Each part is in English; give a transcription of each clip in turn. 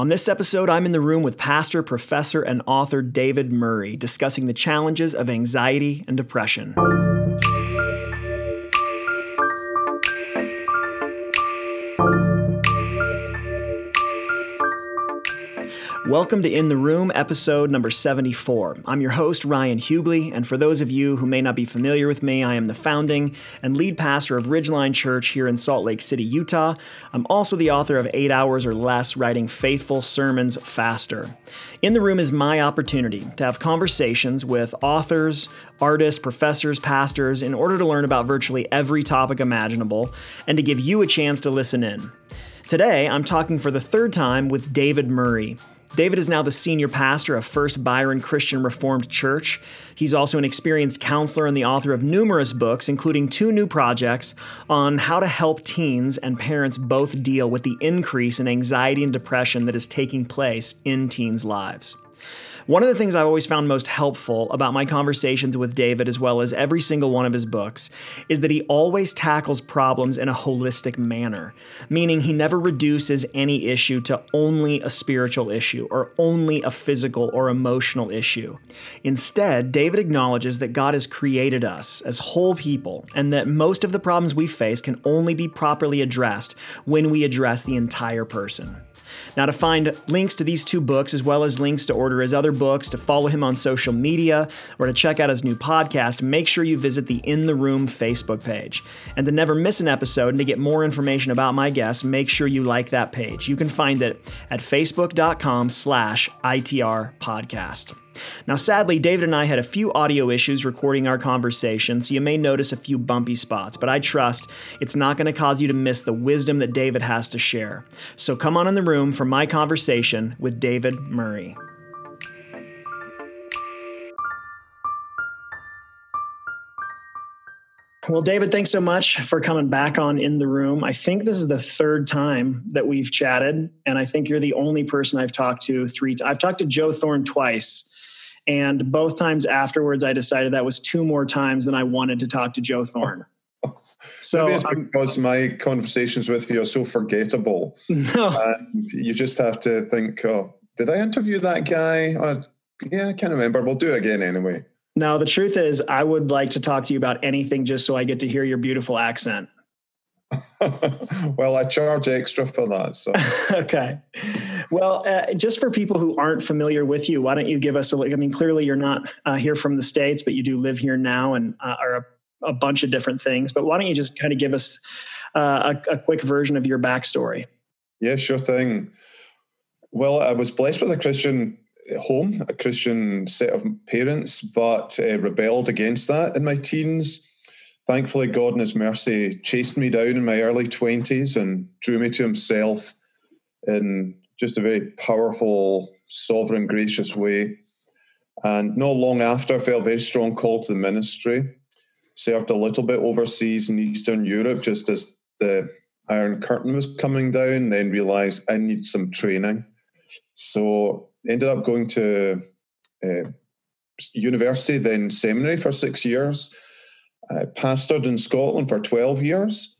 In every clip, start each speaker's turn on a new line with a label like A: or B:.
A: On this episode, I'm in the room with pastor, professor, and author David Murray discussing the challenges of anxiety and depression. Welcome to In the Room, episode number 74. I'm your host, Ryan Huguley, and for those of you who may not be familiar with me, I am the founding and lead pastor of Ridgeline Church here in Salt Lake City, Utah. I'm also the author of Eight Hours or Less Writing Faithful Sermons Faster. In the Room is my opportunity to have conversations with authors, artists, professors, pastors in order to learn about virtually every topic imaginable and to give you a chance to listen in. Today, I'm talking for the third time with David Murray. David is now the senior pastor of First Byron Christian Reformed Church. He's also an experienced counselor and the author of numerous books, including two new projects on how to help teens and parents both deal with the increase in anxiety and depression that is taking place in teens' lives. One of the things I've always found most helpful about my conversations with David, as well as every single one of his books, is that he always tackles problems in a holistic manner, meaning he never reduces any issue to only a spiritual issue or only a physical or emotional issue. Instead, David acknowledges that God has created us as whole people and that most of the problems we face can only be properly addressed when we address the entire person. Now, to find links to these two books, as well as links to order his other books, to follow him on social media, or to check out his new podcast, make sure you visit the In the Room Facebook page. And to never miss an episode and to get more information about my guests, make sure you like that page. You can find it at facebook.com slash ITR podcast. Now, sadly, David and I had a few audio issues recording our conversation, so you may notice a few bumpy spots, but I trust it's not going to cause you to miss the wisdom that David has to share. So come on in the room for my conversation with David Murray. Well, David, thanks so much for coming back on in the room. I think this is the third time that we've chatted, and I think you're the only person I've talked to three. T- I've talked to Joe Thorn twice, and both times afterwards, I decided that was two more times than I wanted to talk to Joe Thorn.
B: So Maybe it's because my conversations with you are so forgettable. No. And you just have to think, oh, did I interview that guy? Uh, yeah, I can't remember. We'll do it again anyway.
A: No, the truth is, I would like to talk to you about anything just so I get to hear your beautiful accent.
B: well, I charge extra for that. So
A: okay. Well, uh, just for people who aren't familiar with you, why don't you give us a look? I mean, clearly you're not uh, here from the states, but you do live here now and uh, are a, a, bunch of different things. But why don't you just kind of give us uh, a, a quick version of your backstory?
B: Yeah, sure thing. Well, I was blessed with a Christian home, a Christian set of parents, but uh, rebelled against that in my teens thankfully, God in His mercy chased me down in my early 20s and drew me to Himself in just a very powerful, sovereign, gracious way. And not long after, I felt a very strong call to the ministry. Served a little bit overseas in Eastern Europe just as the Iron Curtain was coming down, then realized I need some training. So ended up going to uh, university, then seminary for six years I pastored in Scotland for 12 years,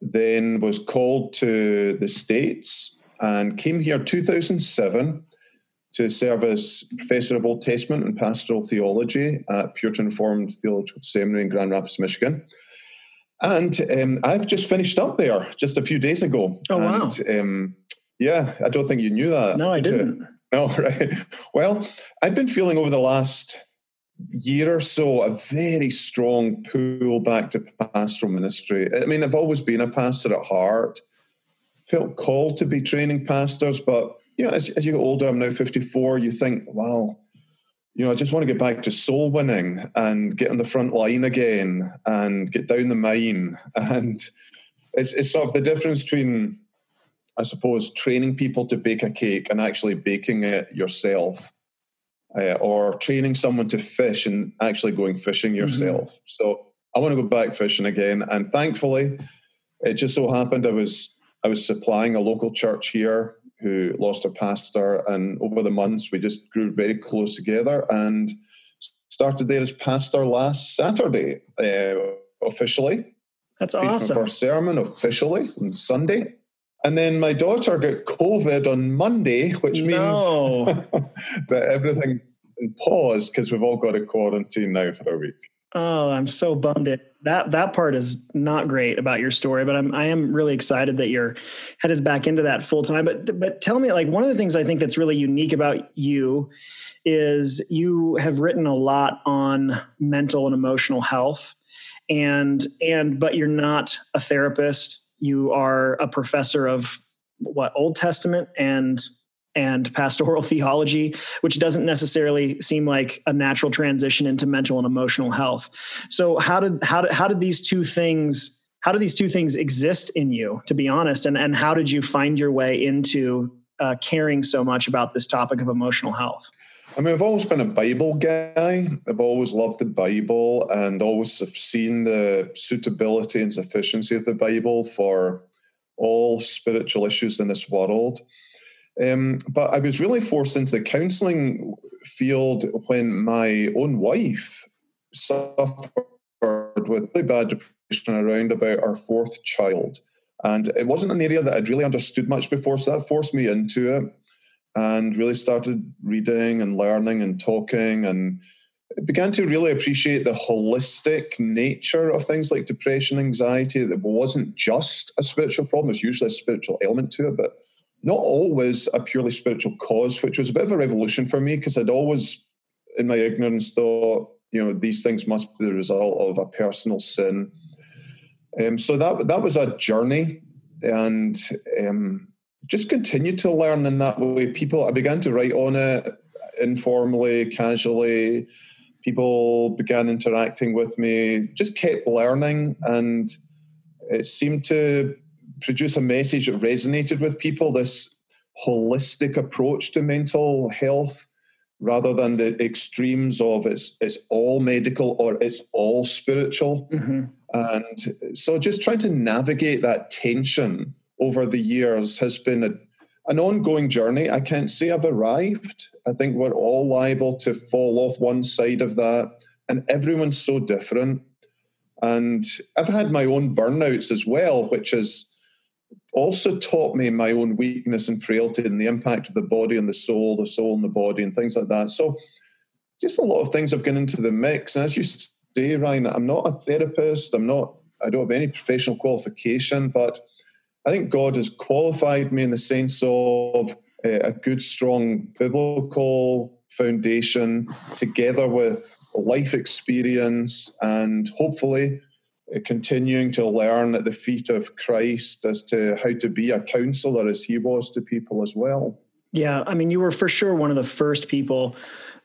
B: then was called to the States and came here 2007 to serve as Professor of Old Testament and Pastoral Theology at Puritan Reformed Theological Seminary in Grand Rapids, Michigan. And um, I've just finished up there just a few days ago.
A: Oh,
B: and,
A: wow. Um,
B: yeah, I don't think you knew that.
A: No, I didn't. You?
B: No, right. Well, I've been feeling over the last year or so a very strong pull back to pastoral ministry. I mean, I've always been a pastor at heart, felt called to be training pastors, but you know, as, as you get older, I'm now 54, you think, wow, you know, I just want to get back to soul winning and get on the front line again and get down the mine. And it's, it's sort of the difference between, I suppose, training people to bake a cake and actually baking it yourself uh, or training someone to fish and actually going fishing mm-hmm. yourself. Mm-hmm. So I want to go back fishing again. And thankfully, it just so happened I was I was supplying a local church here who lost a pastor, and over the months we just grew very close together and started there as pastor last Saturday uh, officially.
A: That's awesome.
B: First sermon officially on Sunday. And then my daughter got COVID on Monday, which means no. that everything paused because we've all got to quarantine now for a week.
A: Oh, I'm so bummed. It that that part is not great about your story, but I'm I am really excited that you're headed back into that full time. But but tell me, like one of the things I think that's really unique about you is you have written a lot on mental and emotional health, and and but you're not a therapist. You are a professor of what Old Testament and and pastoral theology, which doesn't necessarily seem like a natural transition into mental and emotional health. So how did how did how did these two things how do these two things exist in you, to be honest, and and how did you find your way into uh, caring so much about this topic of emotional health?
B: I mean, I've always been a Bible guy. I've always loved the Bible and always have seen the suitability and sufficiency of the Bible for all spiritual issues in this world. Um, but I was really forced into the counselling field when my own wife suffered with really bad depression around about our fourth child. And it wasn't an area that I'd really understood much before, so that forced me into it and really started reading and learning and talking and began to really appreciate the holistic nature of things like depression, anxiety, that wasn't just a spiritual problem, it's usually a spiritual element to it, but not always a purely spiritual cause, which was a bit of a revolution for me because I'd always, in my ignorance, thought, you know, these things must be the result of a personal sin. Um, so that that was a journey, and um, just continued to learn in that way. People, I began to write on it informally, casually. People began interacting with me. Just kept learning, and it seemed to produce a message that resonated with people this holistic approach to mental health rather than the extremes of it's it's all medical or it's all spiritual mm-hmm. and so just trying to navigate that tension over the years has been a, an ongoing journey i can't say i've arrived i think we're all liable to fall off one side of that and everyone's so different and i've had my own burnouts as well which has also taught me my own weakness and frailty and the impact of the body and the soul, the soul and the body, and things like that. So, just a lot of things have gone into the mix. And as you say, Ryan, I'm not a therapist. I'm not. I don't have any professional qualification, but I think God has qualified me in the sense of uh, a good, strong biblical foundation, together with life experience, and hopefully uh, continuing to learn at the feet of Christ as to how to be a counselor as he was to people as well.
A: Yeah, I mean, you were for sure one of the first people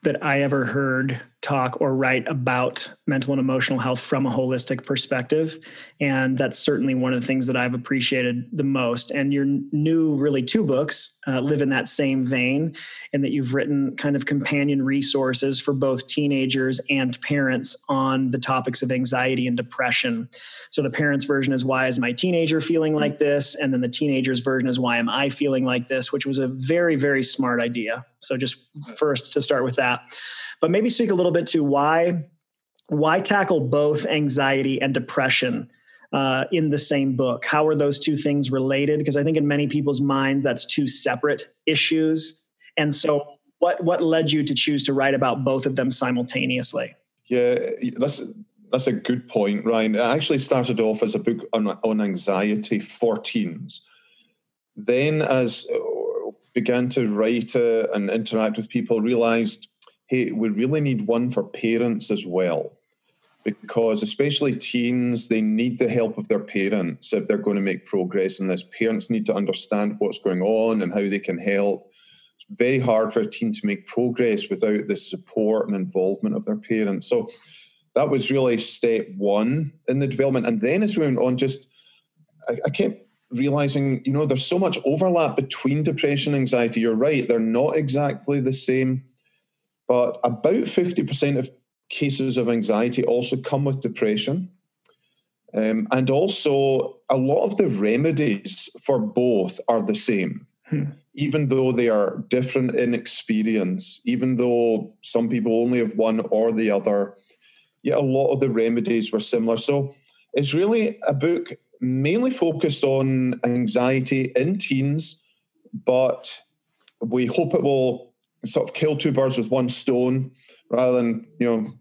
A: that I ever heard talk or write about mental and emotional health from a holistic perspective. And that's certainly one of the things that I've appreciated the most. And your new, really, two books uh, live in that same vein, in that you've written kind of companion resources for both teenagers and parents on the topics of anxiety and depression. So the parents' version is Why is my teenager feeling like this? And then the teenager's version is Why am I feeling like this? Which was a very, very smart idea. So just first to start with that but maybe speak a little bit to why why tackle both anxiety and depression uh, in the same book? How are those two things related? Because I think in many people's minds that's two separate issues. And so, what what led you to choose to write about both of them simultaneously?
B: Yeah, that's that's a good point, Ryan. I actually started off as a book on, on anxiety for teens. Then, as uh, began to write uh, and interact with people, realized hey, we really need one for parents as well. Because especially teens, they need the help of their parents if they're going to make progress in this. Parents need to understand what's going on and how they can help. It's very hard for a teen to make progress without the support and involvement of their parents. So that was really step one in the development. And then as we went on, just I, I kept realizing, you know, there's so much overlap between depression and anxiety. You're right, they're not exactly the same but about 50% of cases of anxiety also come with depression. Um, and also, a lot of the remedies for both are the same, hmm. even though they are different in experience, even though some people only have one or the other. Yet, a lot of the remedies were similar. So, it's really a book mainly focused on anxiety in teens, but we hope it will sort of kill two birds with one stone rather than, you know,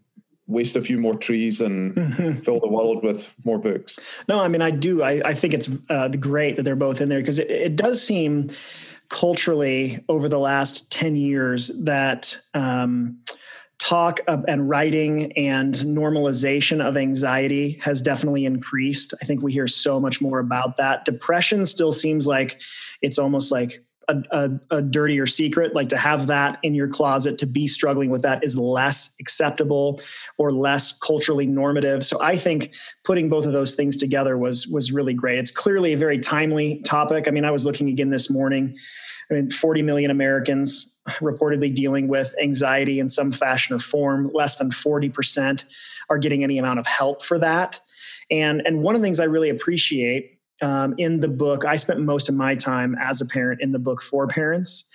B: waste a few more trees and fill the world with more books.
A: No, I mean, I do. I, I think it's uh, great that they're both in there because it, it, does seem culturally over the last 10 years that um, talk and writing and normalization of anxiety has definitely increased. I think we hear so much more about that. Depression still seems like it's almost like a, a, a, dirtier secret like to have that in your closet to be struggling with that is less acceptable or less culturally normative. So i think putting both of those things together was was really great. It's clearly a very timely topic. I mean i was looking again this morning. I mean 40 million americans reportedly dealing with anxiety in some fashion or form. Less than 40% are getting any amount of help for that. And and one of the things i really appreciate um, in the book, I spent most of my time as a parent in the book for parents.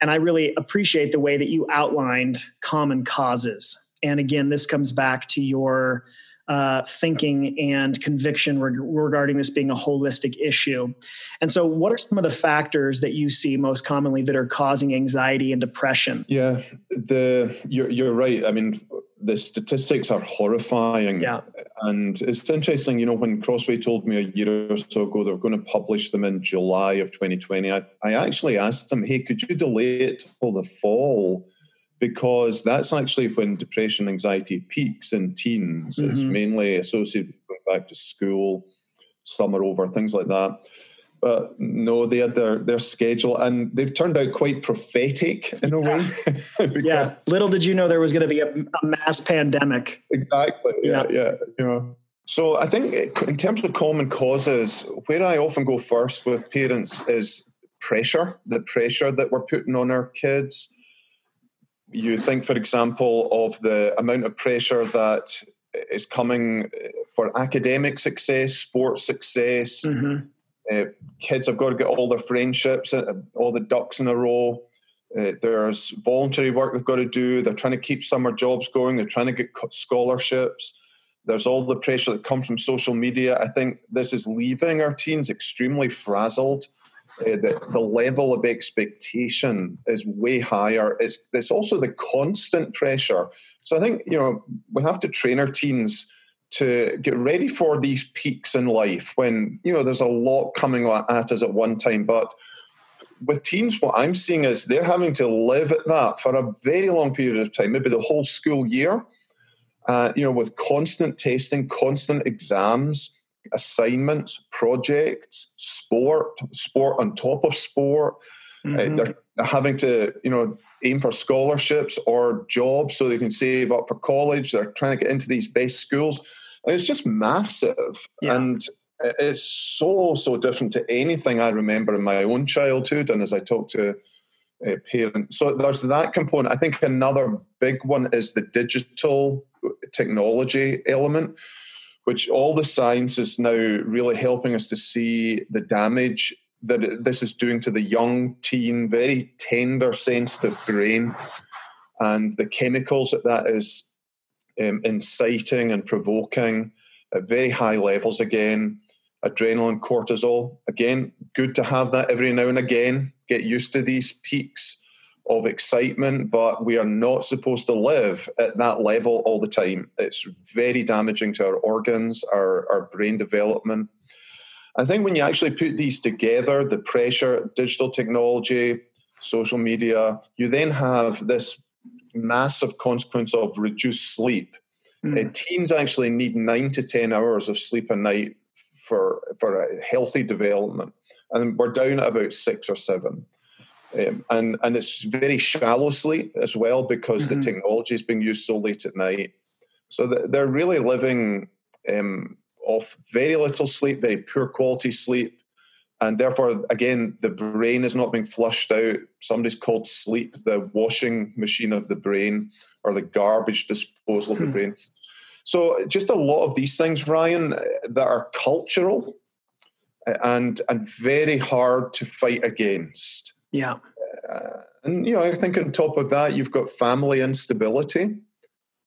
A: And I really appreciate the way that you outlined common causes. And again, this comes back to your uh, thinking and conviction reg- regarding this being a holistic issue. And so, what are some of the factors that you see most commonly that are causing anxiety and depression?
B: Yeah, the you're, you're right. I mean, the statistics are horrifying.
A: Yeah.
B: And it's interesting, you know, when Crossway told me a year or so ago they were going to publish them in July of 2020, I, I actually asked them, hey, could you delay it till the fall? Because that's actually when depression anxiety peaks in teens. Mm-hmm. It's mainly associated with going back to school, summer over, things like that. But no, they had their their schedule, and they've turned out quite prophetic in a way.
A: yeah, little did you know there was going to be a, a, mass pandemic.
B: Exactly. Yeah, yeah, yeah. You know. So I think in terms of common causes, where I often go first with parents is pressure, the pressure that we're putting on our kids. You think, for example, of the amount of pressure that is coming for academic success, sports success. Mm-hmm uh, kids have got to get all their friendships, uh, all the ducks in a row. Uh, there's voluntary work they've got to do. They're trying to keep summer jobs going. They're trying to get scholarships. There's all the pressure that comes from social media. I think this is leaving our teens extremely frazzled. Uh, the, the level of expectation is way higher. It's, it's also the constant pressure. So I think, you know, we have to train our teens to get ready for these peaks in life when you know there's a lot coming at us at one time. But with teens what i'm seeing is they're having to live at that for a very long period of time maybe the whole school year uh, you know with constant testing constant exams assignments projects sport sport on top of sport. Uh, mm-hmm. uh, they're having to you know aim for scholarships or jobs so they can save up for college. They're trying to get into these best schools it's just massive. Yeah. And it's so, so different to anything I remember in my own childhood. And as I talk to uh, parents, so there's that component. I think another big one is the digital technology element, which all the science is now really helping us to see the damage that this is doing to the young teen, very tender, sensitive brain, and the chemicals that that is um, inciting and provoking at very high levels again. Adrenaline, cortisol, again, good to have that every now and again. Get used to these peaks of excitement, but we are not supposed to live at that level all the time. It's very damaging to our organs, our, our brain development. I think when you actually put these together, the pressure, digital technology, social media, you then have this massive consequence of reduced sleep. Mm. Uh, teens actually need nine to 10 hours of sleep a night for, for a healthy development. And we're down at about six or seven. Um, and, and it's very shallow sleep as well because mm-hmm. the technology is being used so late at night. So they're really living um, off very little sleep, very poor quality sleep, and therefore again the brain is not being flushed out. Somebody's called sleep the washing machine of the brain or the garbage disposal of the hmm. brain. So just a lot of these things ryan that are cultural and and very hard to fight against.
A: Yeah.
B: Uh, and you know i think on top of that you've got family instability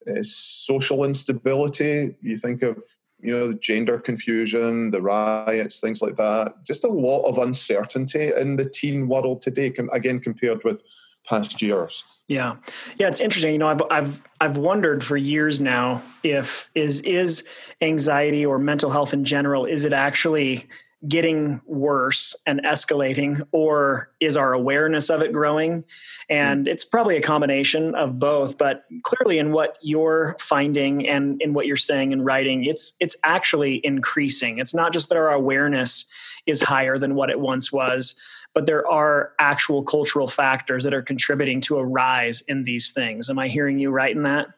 B: uh, social instability. You think of you know, the gender confusion, the riots, things like that. Just a lot of uncertainty in the teen world today, again, compared with past years.
A: Yeah, yeah, it's interesting. You know, I've I've I've wondered for years now if is is anxiety or mental health in general is it actually getting worse and escalating or is our awareness of it growing? And hmm. it's probably a combination of both but clearly in what you're finding and in what you're saying and writing it's it's actually increasing. It's not just that our awareness is higher than what it once was but there are actual cultural factors that are contributing to a rise in these things. Am i hearing you right in that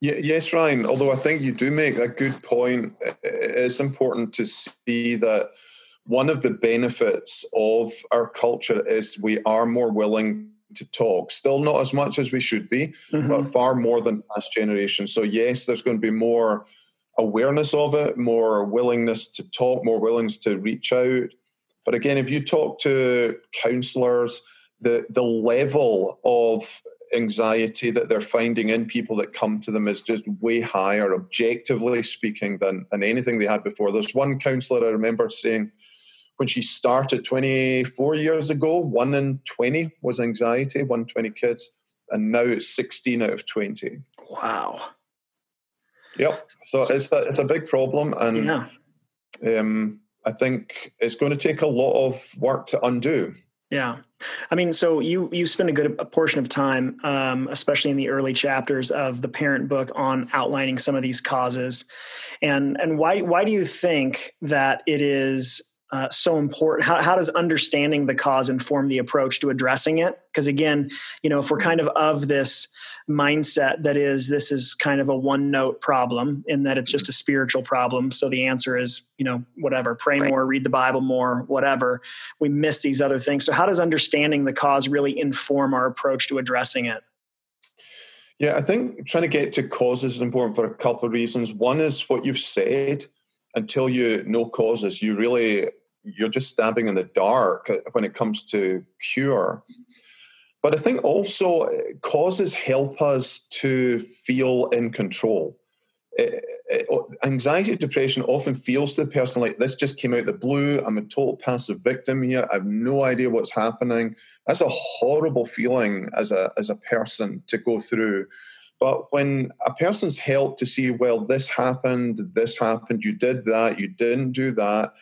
B: yes, Ryan. Although I think you do make a good point, it's important to see that one of the benefits of our culture is we are more willing to talk. Still not as much as we should be, mm-hmm. but far more than past generations. So, yes, there's going to be more awareness of it, more willingness to talk, more willingness to reach out. But again, if you talk to counselors, the, the level of anxiety that they're finding in people that come to them is just way higher, objectively speaking, than, than anything they had before. There's one counsellor I remember saying when she started 24 years ago, one in 20 was anxiety, one 20 kids, and now it's 16 out of 20.
A: Wow.
B: Yep. So, so it's, a, it's a big problem. And yeah. um, I think it's going to take a lot of work to undo.
A: Yeah. I mean, so you you spend a good a portion of time, um, especially in the early chapters of the parent book, on outlining some of these causes, and and why why do you think that it is uh, so important? How, how does understanding the cause inform the approach to addressing it? Because again, you know, if we're kind of of this mindset that is this is kind of a one note problem in that it's just a mm-hmm. spiritual problem, so the answer is you know whatever, pray right. more, read the Bible more, whatever. We miss these other things. So how does understanding the cause really inform our approach to addressing it?
B: Yeah, I think trying to get to causes is important for a couple of reasons. One is what you've said until you know causes, you really you're just stabbing in the dark when it comes to cure. But I think also causes help us to feel in control. Eh, eh, eh, it, it, anxiety depression often feels to the person like this just came out the blue. I'm a total passive victim here. I have no idea what's happening. That's a horrible feeling as a as a person to go through. But when a person's helped to see, well, this happened, this happened, you did that, you didn't do that,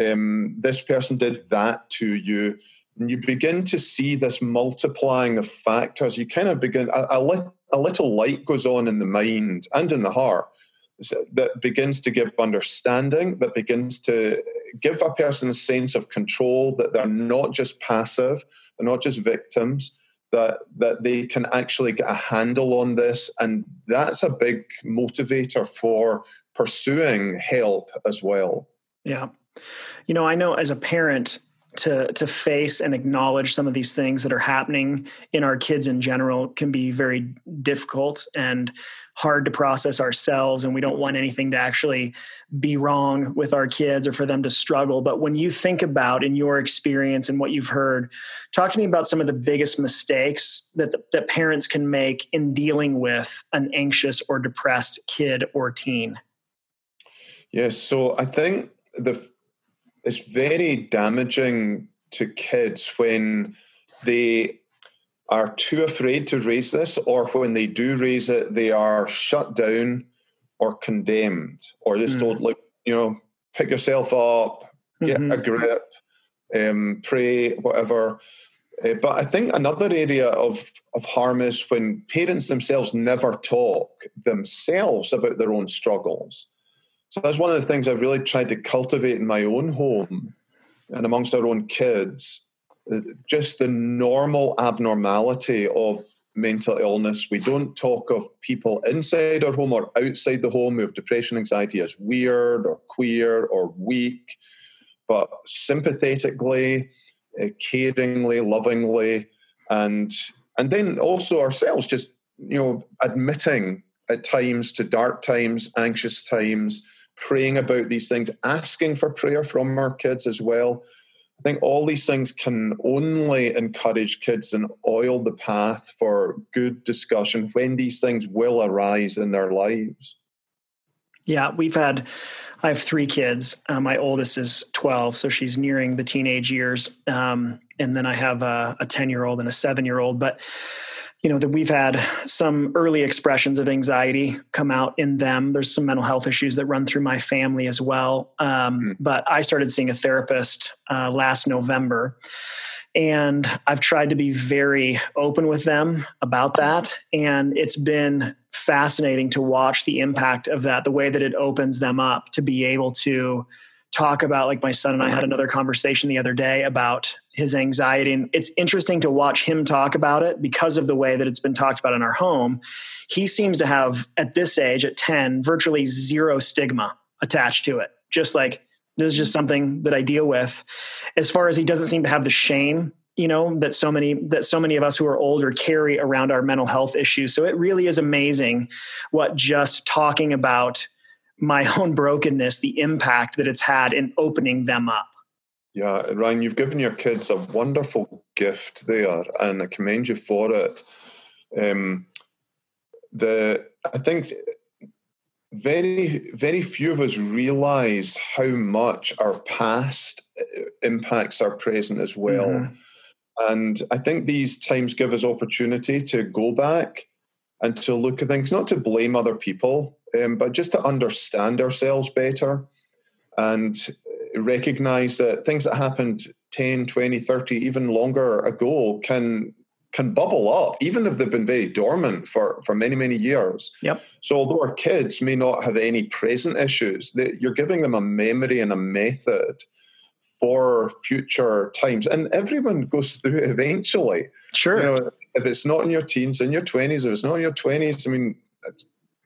B: um, this person did that to you, and you begin to see this multiplying of factors. You kind of begin, a, a, a little light goes on in the mind and in the heart that begins to give understanding, that begins to give a person a sense of control, that they're not just passive, they're not just victims, that that they can actually get a handle on this. And that's a big motivator for pursuing help as well.
A: Yeah. You know i know as a parent to to face and acknowledge some of these things that are happening in our kids in general can be very difficult and hard to process ourselves and we don't want anything to actually be wrong with our kids or for them to struggle. But when you think about in your experience and what you've heard talk to me about some of the biggest mistakes that that parents can make in dealing with an anxious or depressed kid or teen.
B: Yes so i think the it's very damaging to kids when they are too afraid to raise this, or when they do raise it, they are shut down or condemned, or just mm. told, like, you know, pick yourself up, get mm-hmm. a grip, um, pray, whatever. Uh, but I think another area of, of harm is when parents themselves never talk themselves about their own struggles. So that's one of the things I've really tried to cultivate in my own home and amongst our own kids. Uh, just the normal abnormality of mental illness. We don't talk of people inside our home or outside the home who have depression, anxiety as weird or queer or weak, but sympathetically, uh, caringly, lovingly, and and then also ourselves just you know admitting at times to dark times, anxious times, praying about these things, asking for prayer from our kids as well. I think all these things can only encourage kids and oil the path for good discussion when these things will arise in their lives.
A: Yeah, we've had, I have three kids. Uh, my oldest is 12, so she's nearing the teenage years. Um, and then I have a 10 year old and a seven year old. But you know that we've had some early expressions of anxiety come out in them. There's some mental health issues that run through my family as well. Um, mm. but i started seeing a therapist uh, last november and i've tried to be very open with them about that. And it's been fascinating to watch the impact of that the way that it opens them up to be able to talk about like my son and I had another conversation the other day about his anxiety. And it's interesting to watch him talk about it because of the way that it's been talked about in our home. He seems to have at this age at 10 virtually zero stigma attached to it. Just like this is just something that I deal with. As far as he doesn't seem to have the shame you know that so many that so many of us who are older carry around our mental health issues. So it really is amazing what just talking about my own brokenness, the impact that it's had in opening them up.
B: Yeah, Ryan, you've given your kids a wonderful gift there, and I commend you for it. Um, the I think very very few of us realize how much our past uh, impacts our present as well. Mm-hmm. And I think these times give us opportunity to go back and to look at things, not to blame other people, um, but just to understand ourselves better and recognize that things that happened 10 20 30 even longer ago can can bubble up even if they've been very dormant for for many many years.
A: Yep.
B: So although our kids may not have any present issues they, you're giving them a memory and a method for future times. And everyone goes through it eventually.
A: Sure. You know,
B: if it's not in your teens in your 20s if it's not in your 20s i mean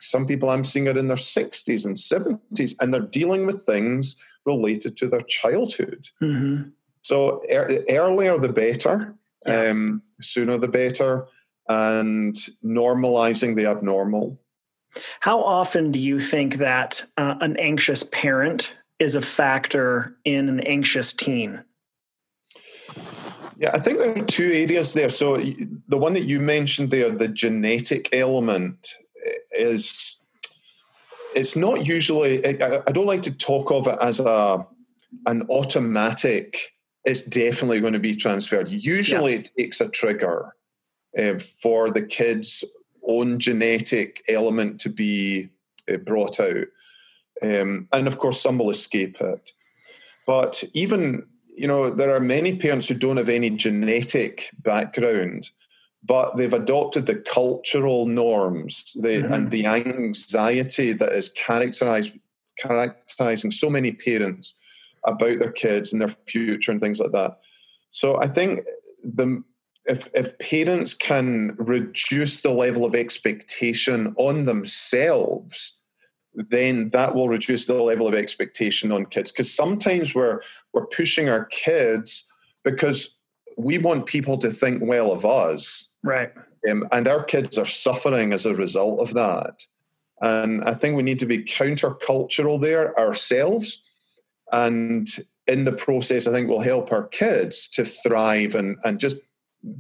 B: some people I'm seeing are in their 60s and 70s, and they're dealing with things related to their childhood. Mm-hmm. So er- earlier the better, yeah. um, sooner the better, and normalizing the abnormal.
A: How often do you think that uh, an anxious parent is a factor in an anxious teen?
B: Yeah, I think there are two areas there. So the one that you mentioned there, the genetic element, is it's not usually I, don't like to talk of it as a an automatic it's definitely going to be transferred. Usually yeah. it takes a trigger uh, for the kid's own genetic element to be uh, brought out. Um, and of course some will escape it. But even you know there are many parents who don't have any genetic background but they've adopted the cultural norms the, mm-hmm. and the anxiety that is characterized characterizing so many parents about their kids and their future and things like that. So I think the if if parents can reduce the level of expectation on themselves, then that will reduce the level of expectation on kids. Because sometimes we're we're pushing our kids because we want people to think well of us
A: Right.
B: Um, and our kids are suffering as a result of that. And I think we need to be countercultural there ourselves. And in the process, I think we'll help our kids to thrive and, and just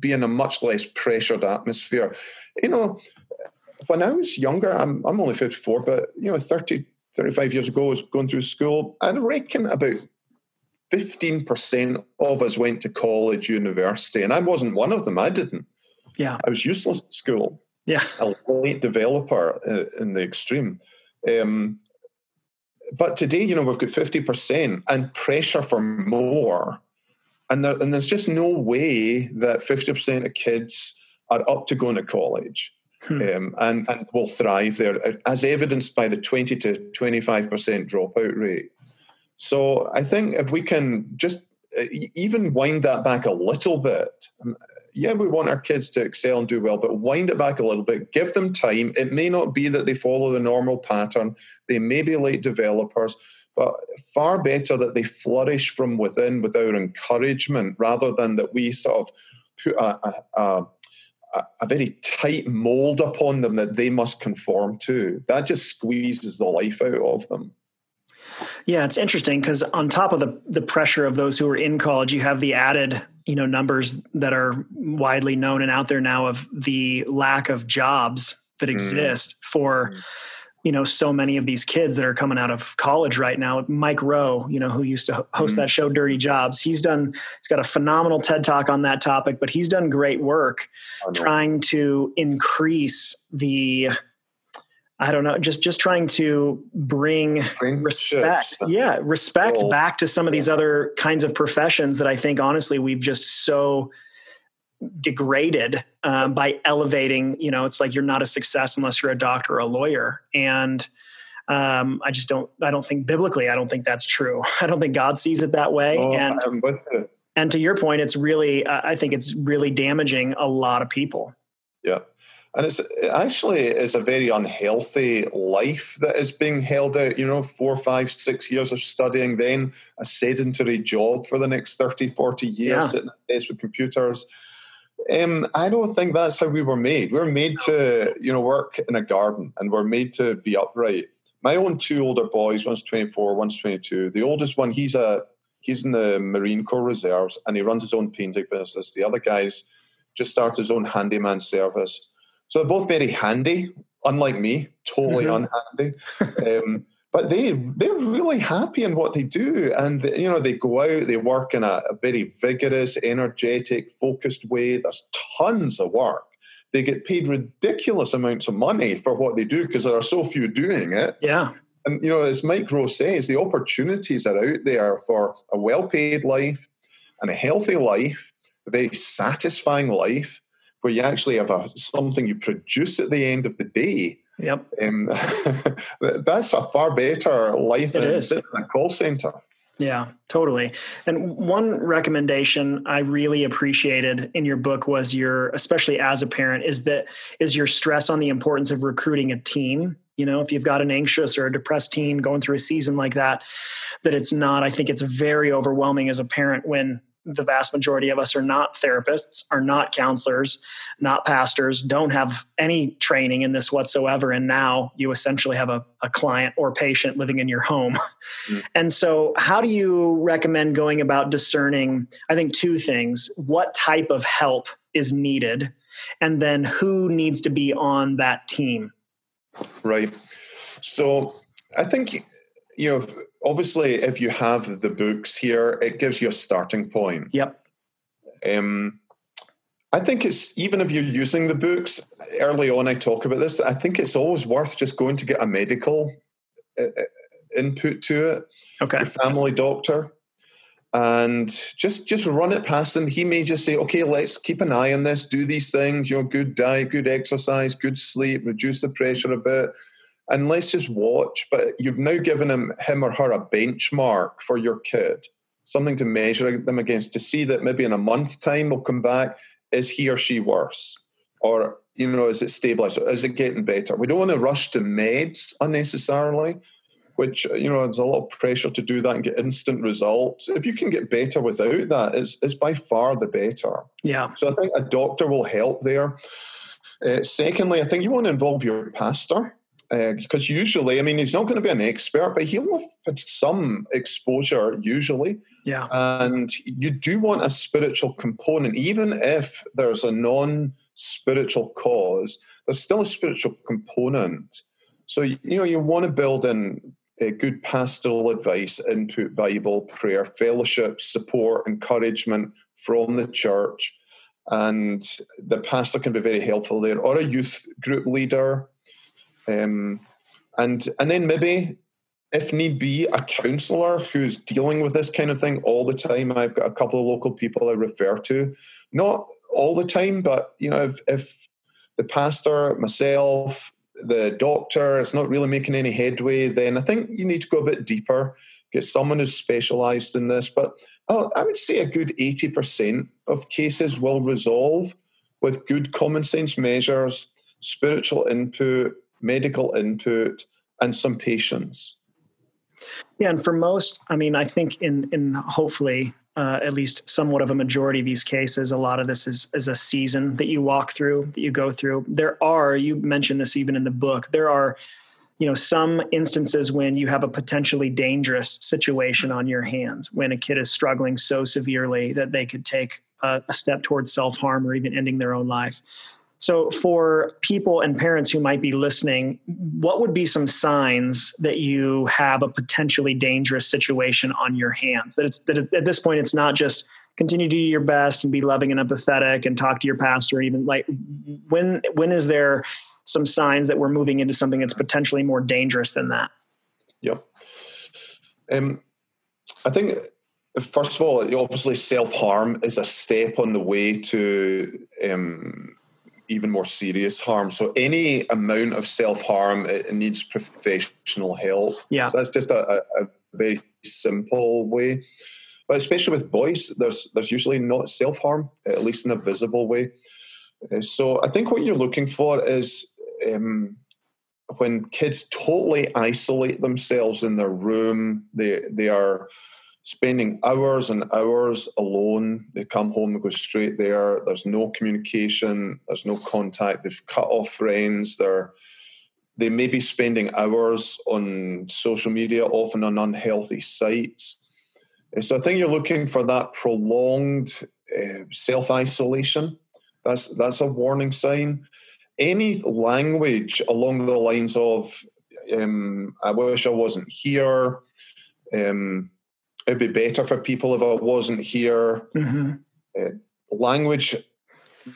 B: be in a much less pressured atmosphere. You know, when I was younger, I'm, I'm only 54, but, you know, 30, 35 years ago, I was going through school. I reckon about 15% of us went to college, university, and I wasn't one of them. I didn't.
A: Yeah.
B: I was useless at school.
A: Yeah.
B: A late developer uh, in the extreme. Um, but today, you know, we've got 50% and pressure for more. And, there, and there's just no way that 50% of kids are up to going to college hmm. um, and, and will thrive there, as evidenced by the 20 to 25% dropout rate. So I think if we can just even wind that back a little bit. Um, yeah, we want our kids to excel and do well, but wind it back a little bit. Give them time. It may not be that they follow the normal pattern. They may be late developers, but far better that they flourish from within with our encouragement rather than that we sort of put a, a, a a very tight mold upon them that they must conform to. That just squeezes the life out of them.
A: Yeah, it's interesting because on top of the the pressure of those who are in college, you have the added you know numbers that are widely known and out there now of the lack of jobs that mm. exist mm. for mm you know so many of these kids that are coming out of college right now mike rowe you know who used to host mm-hmm. that show dirty jobs he's done he's got a phenomenal ted talk on that topic but he's done great work trying to increase the I don't know, just just trying to bring, bring respect, yeah, respect back to some of these other kinds of professions that I think honestly we've just so degraded um, by elevating you know it's like you're not a success unless you're a doctor or a lawyer. And um, i just don't i don't think biblically i don't think that's true. I don't think god sees it that way. Oh, and and to your point it's really uh, i think it's really damaging a lot of people.
B: Yeah and it's it actually is a very unhealthy life that is being held out you know four five six years of studying then a sedentary job for the next 30 40 years yeah. sitting at desk with computers um, I don't think that's how we were made. We are made to, you know, work in a garden and we're made to be upright. My own two older boys, one's 24, one's 22. The oldest one, he's a he's in the Marine Corps Reserves and he runs his own painting business. The other guy's just started his own handyman service. So they're both very handy, unlike me, totally mm-hmm. unhandy. Um, but they they're really happy in what they do. And you know they go out they work in a, a, very vigorous energetic focused way. There's tons of work. They get paid ridiculous amounts of money for what they do because there are so few doing it.
A: Yeah.
B: And you know as mike rowe says the opportunities are out there for a well-paid life and a healthy life a very satisfying life where you actually have a, something you produce at the end of the day
A: Yep.
B: Um, that's a far better life than sitting in a call center.
A: Yeah, totally. And one recommendation I really appreciated in your book was your, especially as a parent, is that is your stress on the importance of recruiting a team. You know, if you've got an anxious or a depressed teen going through a season like that, that it's not. I think it's very overwhelming as a parent when the vast majority of us are not therapists, are not counselors, not pastors, don't have any training in this whatsoever. And now you essentially have a, a client or patient living in your home. Mm. And so, how do you recommend going about discerning? I think two things what type of help is needed, and then who needs to be on that team?
B: Right. So, I think, you know, obviously, if you have the books here, it gives you a starting point.
A: Yep.
B: Um, I think it's even if you're using the books early on. I talk about this. I think it's always worth just going to get a medical uh, uh input to it.
A: Okay.
B: Your family doctor, and just just run it past them. He may just say, "Okay, let's keep an eye on this. Do these things. You know, good diet, good exercise, good sleep, reduce the pressure a bit." And let's just watch. But you've now given him, him or her a benchmark for your kid, something to measure them against to see that maybe in a month time will come back. Is he or she worse? Or, you know, is it stabilized? Or is it getting better? We don't want to rush to meds unnecessarily, which, you know, there's a lot of pressure to do that and get instant results. If you can get better without that, it's, it's by far the better.
A: Yeah.
B: So I think a doctor will help there. Uh, secondly, I think you want to involve your pastor because uh, usually, I mean, he's not going to be an expert, but he'll have had some exposure usually.
A: Yeah.
B: And you do want a spiritual component, even if there's a non spiritual cause, there's still a spiritual component. So, you know, you want to build in a good pastoral advice, input, Bible, prayer, fellowship, support, encouragement from the church. And the pastor can be very helpful there, or a youth group leader um, and and then maybe if need be a counselor who's dealing with this kind of thing all the time. I've got a couple of local people i refer to. Not all the time but you know if, if the pastor myself the doctor it's not really making any headway then i think you need to go a bit deeper get someone who's specialized in this. But oh, i would say a good 80% of cases will resolve with good common sense measures spiritual input medical input, and some patience.
A: Yeah, and for most, I mean, I think in in hopefully uh, at least somewhat of a majority of these cases, a lot of this is is a season that you walk through, that you go through. There are, you mentioned this even in the book, there are you know some instances when you have a potentially dangerous situation on your hands when a kid is struggling so severely that they could take a, a step towards self-harm or even ending their own life so for people and parents who might be listening what would be some signs that you have a potentially dangerous situation on your hands that it's that at this point it's not just continue to do your best and be loving and empathetic and talk to your pastor even like when when is there some signs that we're moving into something that's potentially more dangerous than that.
B: Yep. Um, I think first of all, obviously self harm is a step on the way to um, even more serious harm. So any amount of self harm it, needs professional help.
A: Yeah,
B: so that's just a, a, very simple way. But especially with boys, there's there's usually not self harm, at least in a visible way. Uh, so I think what you're looking for is um, when kids totally isolate themselves in their room, they they are spending hours and hours alone. They come home and go straight there. There's no communication. There's no contact. They've cut off friends. They're they may be spending hours on social media, often on unhealthy sites. So I think you're looking for that prolonged uh, self isolation. That's that's a warning sign any language along the lines of um, I wish I wasn't here. Um, it'd be better for people if I wasn't here. Mm-hmm. Uh, language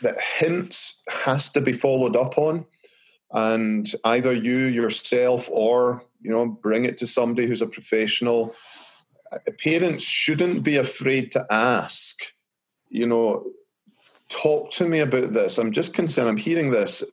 B: that hints has to be followed up on, and either you yourself or you know bring it to somebody who's a professional. Uh, parents shouldn't be afraid to ask. You know, talk to me about this. I'm just concerned. I'm hearing this,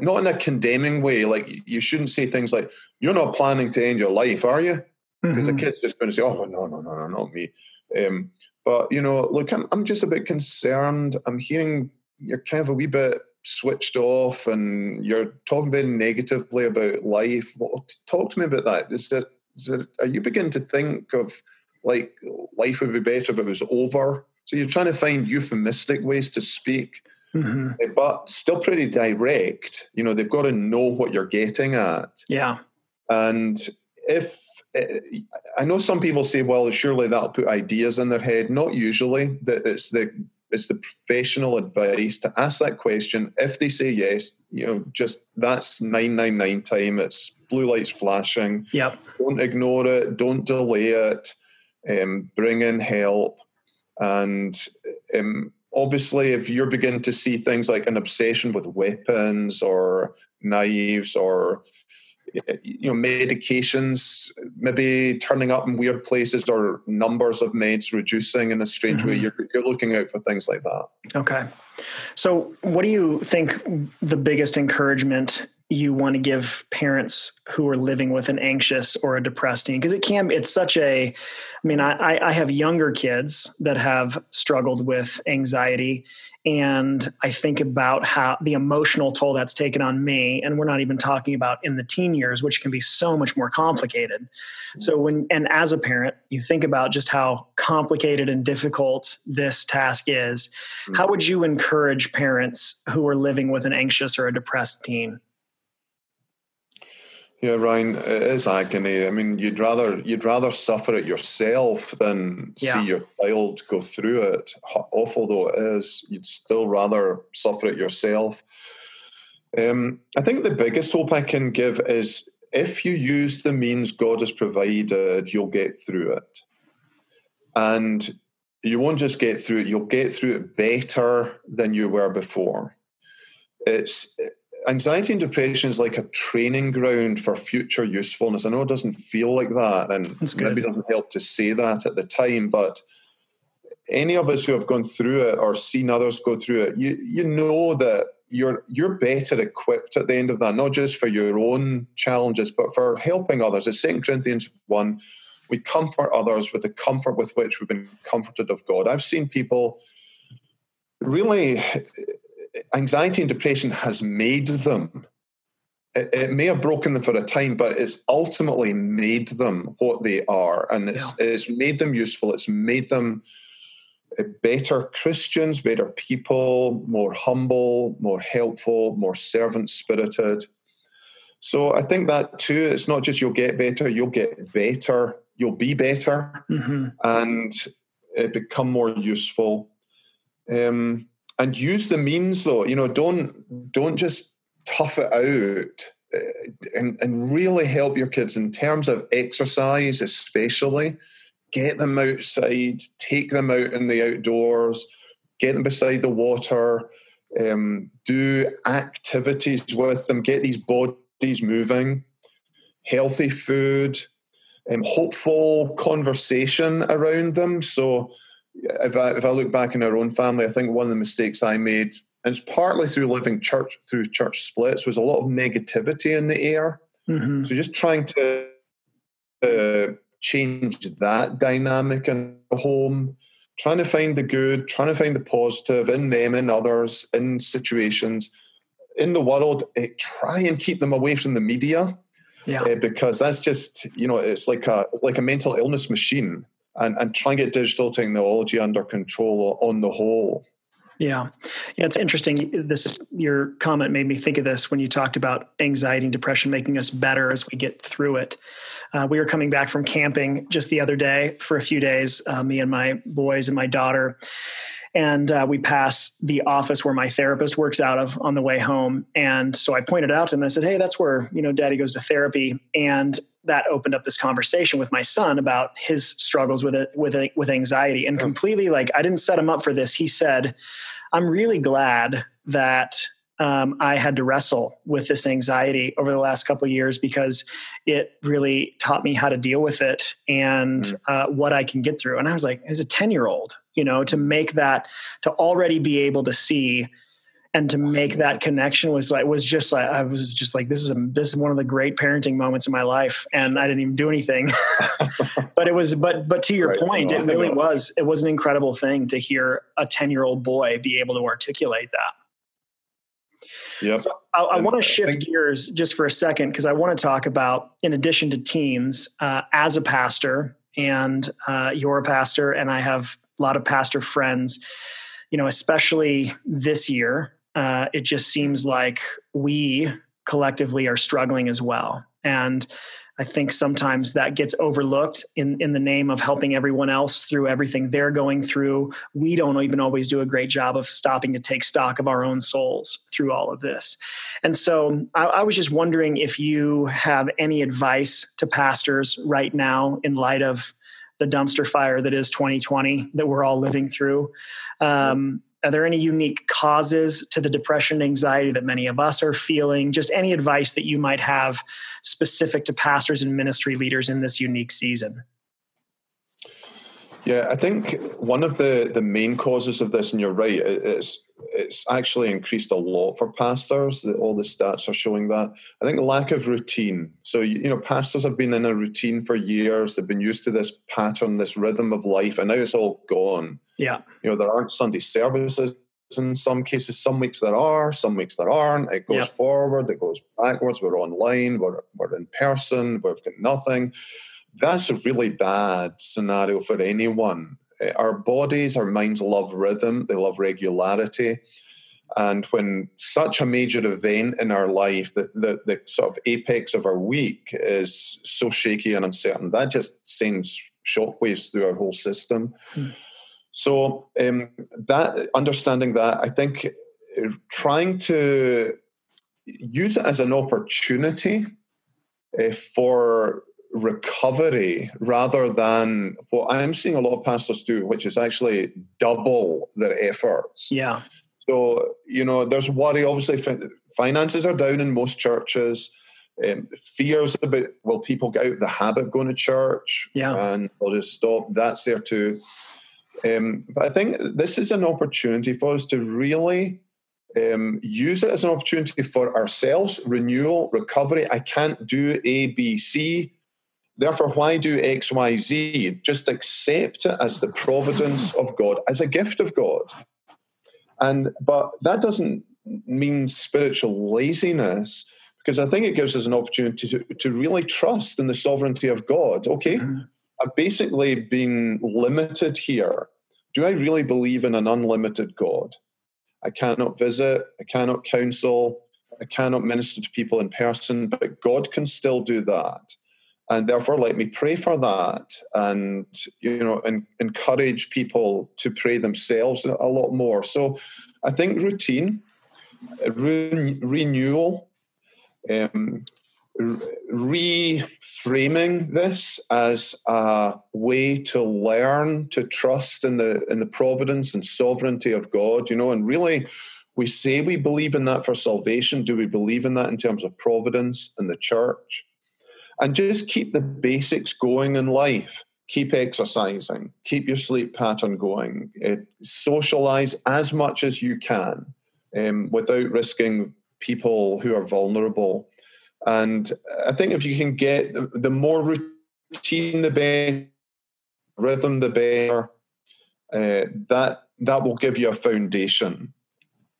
B: not in a condemning way. Like you shouldn't say things like, "You're not planning to end your life, are you?" Because mm-hmm. the kid's just going to say, "Oh no, no, no, no, not me." Um, but you know, look, I'm I'm just a bit concerned. I'm hearing you're kind of a wee bit switched off, and you're talking very negatively about life. Well, talk to me about that. Is that, is are you beginning to think of like life would be better if it was over? So you're trying to find euphemistic ways to speak, mm-hmm. Eh, but still pretty direct. You know, they've got to know what you're getting at.
A: Yeah.
B: And if I know some people say, well, surely that'll put ideas in their head. Not usually. That it's the it's the professional advice to ask that question. If they say yes, you know, just that's nine nine nine time. It's blue lights flashing.
A: Yep.
B: Don't ignore it. Don't delay it. Um, bring in help. And um, obviously, if you're beginning to see things like an obsession with weapons or knives or you know medications maybe turning up in weird places or numbers of meds reducing in a strange mm-hmm. way you're, you're looking out for things like that.
A: Okay. So what do you think the biggest encouragement you want to give parents who are living with an anxious or a depressed teen? Because it can it's such a i mean I, I have younger kids that have struggled with anxiety and i think about how the emotional toll that's taken on me and we're not even talking about in the teen years which can be so much more complicated. So when and as a parent you think about just how complicated and difficult this task is. How mm-hmm. would you encourage parents who are living with an anxious or a depressed teen
B: yeah, Ryan, it is agony. I mean, you'd rather you'd rather suffer it yourself than yeah. see your child go through it. Awful though it is, you'd still rather suffer it yourself. Um, I think the biggest hope I can give is if you use the means God has provided, you'll get through it, and you won't just get through it; you'll get through it better than you were before. It's anxiety and depression is like a training ground for future usefulness. I know it doesn't feel like that, and maybe doesn't help to say that at the time, but any of us who have gone through it or seen others go through it, you you know that you're you're better equipped at the end of that, not just for your own challenges, but for helping others. As Second Corinthians one, we comfort others with the comfort with which we've been comforted of God. I've seen people really anxiety and depression has made them. It, it, may have broken them for a time, but it's ultimately made them what they are, and it's yeah. it's made them useful. It's made them uh, better Christians, better people, more humble, more helpful, more servant spirited. So I think that too, it's not just you'll get better, you'll get better, you'll be better, mm-hmm. and it become more useful. Um, and use the means though, you know, don't don't just tough it out uh, and, and really help your kids in terms of exercise, especially. Get them outside, take them out in the outdoors, get them beside the water, um, do activities with them, get these bodies moving, healthy food, um, hopeful conversation around them. So, if I, if I look back in our own family, I think one of the mistakes I made, and it's partly through living church through church splits, was a lot of negativity in the air. Mm-hmm. So, just trying to uh, change that dynamic in the home trying to find the good, trying to find the positive in them, in others, in situations, in the world. Uh, try and keep them away from the media, yeah. Uh, because that's just you know it's like a it's like a mental illness machine, and and try and get digital technology under control on the whole.
A: Yeah. Yeah, it's interesting. This your comment made me think of this when you talked about anxiety and depression making us better as we get through it. Uh, we were coming back from camping just the other day for a few days, uh, me and my boys and my daughter. And uh, we passed the office where my therapist works out of on the way home. And so I pointed out to him, I said, Hey, that's where, you know, daddy goes to therapy. And that opened up this conversation with my son about his struggles with it, with, with anxiety and completely like, I didn't set him up for this. He said, I'm really glad that um, I had to wrestle with this anxiety over the last couple years because it really taught me how to deal with it and mm. uh, what I can get through. And I was like, as a 10 year old, you know, to make that, to already be able to see and to make that connection was like was just like I was just like this is a, this is one of the great parenting moments in my life and I didn't even do anything but it was but but to your right. point it really was it was an incredible thing to hear a 10 year old boy be able to articulate that
B: yeah.
A: So I, I want to shift gears just for a second because I want to talk about, in addition to teens, uh, as a pastor, and uh, you're a pastor, and I have a lot of pastor friends. You know, especially this year, uh, it just seems like we collectively are struggling as well. And I think sometimes that gets overlooked in, in the name of helping everyone else through everything they're going through. We don't even always do a great job of stopping to take stock of our own souls through all of this. And so I, I was just wondering if you have any advice to pastors right now in light of the dumpster fire that is 2020 that we're all living through. Um, are there any unique causes to the depression anxiety that many of us are feeling? Just any advice that you might have specific to pastors and ministry leaders in this unique season?
B: Yeah, I think one of the, the main causes of this, and you're right, it's it's actually increased a lot for pastors. All the stats are showing that. I think lack of routine. So you know, pastors have been in a routine for years. They've been used to this pattern, this rhythm of life, and now it's all gone.
A: Yeah.
B: You know, there aren't Sunday services in some cases. Some weeks there are, some weeks there aren't. It goes forward, it goes backwards. We're online, we're, we're in person, we've got nothing. That's a really bad scenario for anyone. Eh, our bodies, our minds love rhythm, they love regularity. And when such a major event in our life, the, the, the, sort of apex of our week is so shaky and uncertain, that just sends shockwaves through our whole system. Mm. So um, that understanding that, I think uh, trying to use it as an opportunity uh, for recovery rather than what I'm seeing a lot of pastors do, which is actually double their efforts.
A: Yeah.
B: So, you know, there's worry. Obviously, finances are down in most churches. Um, fears about will people get out of the habit of going to church?
A: Yeah.
B: And they'll just stop. That's there too. Um, but I think this is an opportunity for us to really um, use it as an opportunity for ourselves, renewal, recovery. I can't do A, B, C. Therefore, why do X, Y, Z? Just accept it as the providence of God, as a gift of God. And but that doesn't mean spiritual laziness, because I think it gives us an opportunity to, to really trust in the sovereignty of God. Okay, mm-hmm. I've basically been limited here. Do I really believe in an unlimited God? I cannot visit, I cannot counsel, I cannot minister to people in person, but God can still do that. And therefore, let me pray for that and, you know, and encourage people to pray themselves a lot more. So I think routine, re- renewal, um, reframing this as a way to learn to trust in the in the providence and sovereignty of God, you know, and really we say we believe in that for salvation. Do we believe in that in terms of providence and the church? And just keep the basics going in life. Keep exercising, keep your sleep pattern going, uh, socialize as much as you can um, without risking people who are vulnerable and I think if you can get the more routine, the better, rhythm, the better. Uh, that that will give you a foundation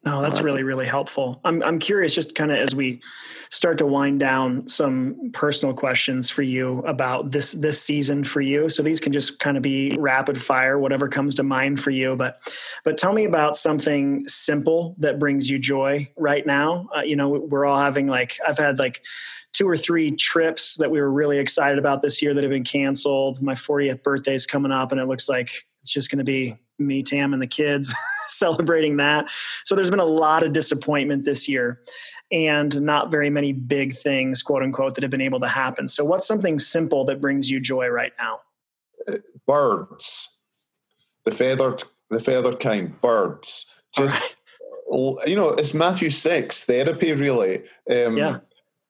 A: no, that's really, really helpful. I'm, I'm curious, just kind of as we start to wind down, some personal questions for you about this this season for you. So these can just kind of be rapid fire, whatever comes to mind for you. But but tell me about something simple that brings you joy right now. Uh, you know, we're all having like I've had like two or three trips that we were really excited about this year that have been canceled. My 40th birthday is coming up, and it looks like it's just going to be me, Tam, and the kids celebrating that. So there's been a lot of disappointment this year and not very many big things, quote unquote, that have been able to happen. So, what's something simple that brings you joy right now?
B: Birds, the feathered, the feathered kind, birds. Just right. you know, it's Matthew six therapy, really. Um, yeah.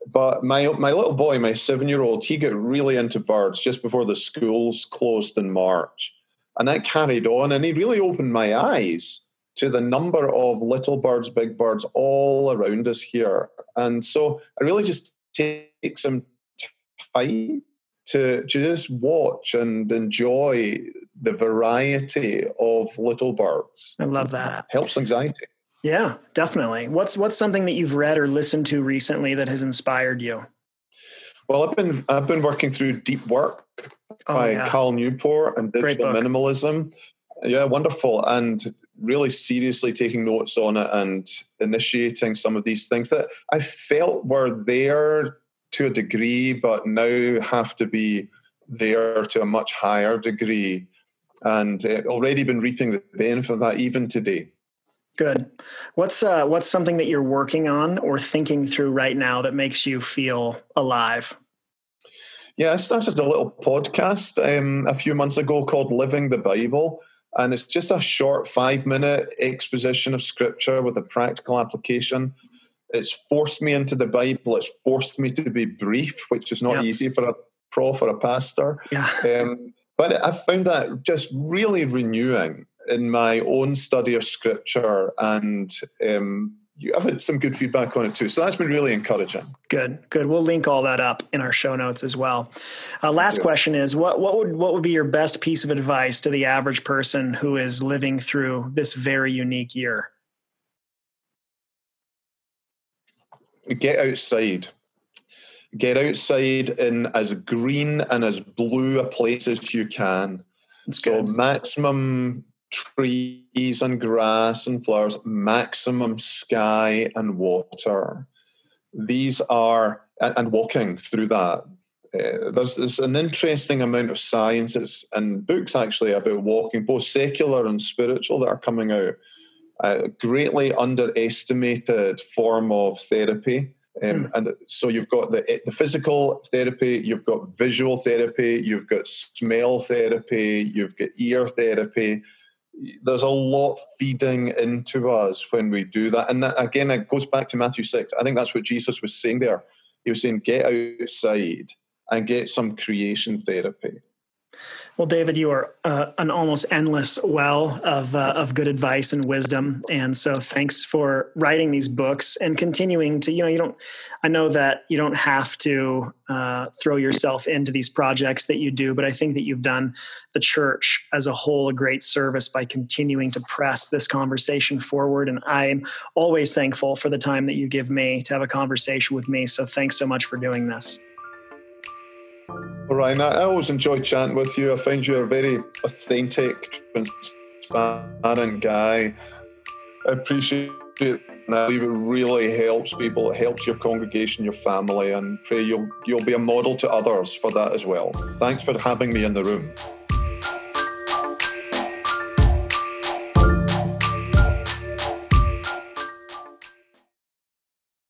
B: But my my little boy, my seven year old, he got really into birds just before the schools closed in March, and that carried on, and he really opened my eyes to the number of little birds, big birds all around us here. And so I really just take some time to just watch and enjoy the variety of little birds.
A: I love that.
B: Helps anxiety.
A: Yeah, definitely. What's what's something that you've read or listened to recently that has inspired you?
B: Well, I've been I've been working through Deep Work oh, by yeah. Cal Newport and Digital Minimalism. Yeah, wonderful. And really seriously taking notes on it and initiating some of these things that I felt were there to a degree, but now have to be there to a much higher degree. And uh, already been reaping the benefit of that even today.
A: Good. What's uh, what's something that you're working on or thinking through right now that makes you feel alive?
B: Yeah, I started a little podcast um, a few months ago called Living the Bible and it's just a short five minute exposition of scripture with a practical application. It's forced me into the Bible. It's forced me to be brief, which is not easy for a prof or a pastor.
A: Yeah.
B: Um, but I found that just really renewing in my own study of scripture and um, I've had some good feedback on it too. So that's been really encouraging.
A: Good, good. We'll link all that up in our show notes as well. Uh, last question is what what would what would be your best piece of advice to the average person who is living through this very unique year?
B: Get outside. Get outside in as green and as blue a place as you can. That's so good. maximum trees and grass and flowers, maximum sky and water. These are, and walking through that. Uh, there's, there's an interesting amount of sciences and books actually about walking, both secular and spiritual, that are coming out. A greatly underestimated form of therapy. Um, mm. And so you've got the, the physical therapy, you've got visual therapy, you've got smell therapy, you've got ear therapy, there's a lot feeding into us when we do that. And that, again, it goes back to Matthew 6. I think that's what Jesus was saying there. He was saying, get outside and get some creation therapy.
A: Well, David, you are uh, an almost endless well of uh, of good advice and wisdom, and so thanks for writing these books and continuing to. You know, you don't. I know that you don't have to uh, throw yourself into these projects that you do, but I think that you've done the church as a whole a great service by continuing to press this conversation forward. And I'm always thankful for the time that you give me to have a conversation with me. So thanks so much for doing this.
B: Well, Ryan, I always enjoy chatting with you. I find you're a very authentic, transparent guy. I appreciate it. And I believe it really helps people. It helps your congregation, your family, and pray you'll you'll be a model to others for that as well. Thanks for having me in the room.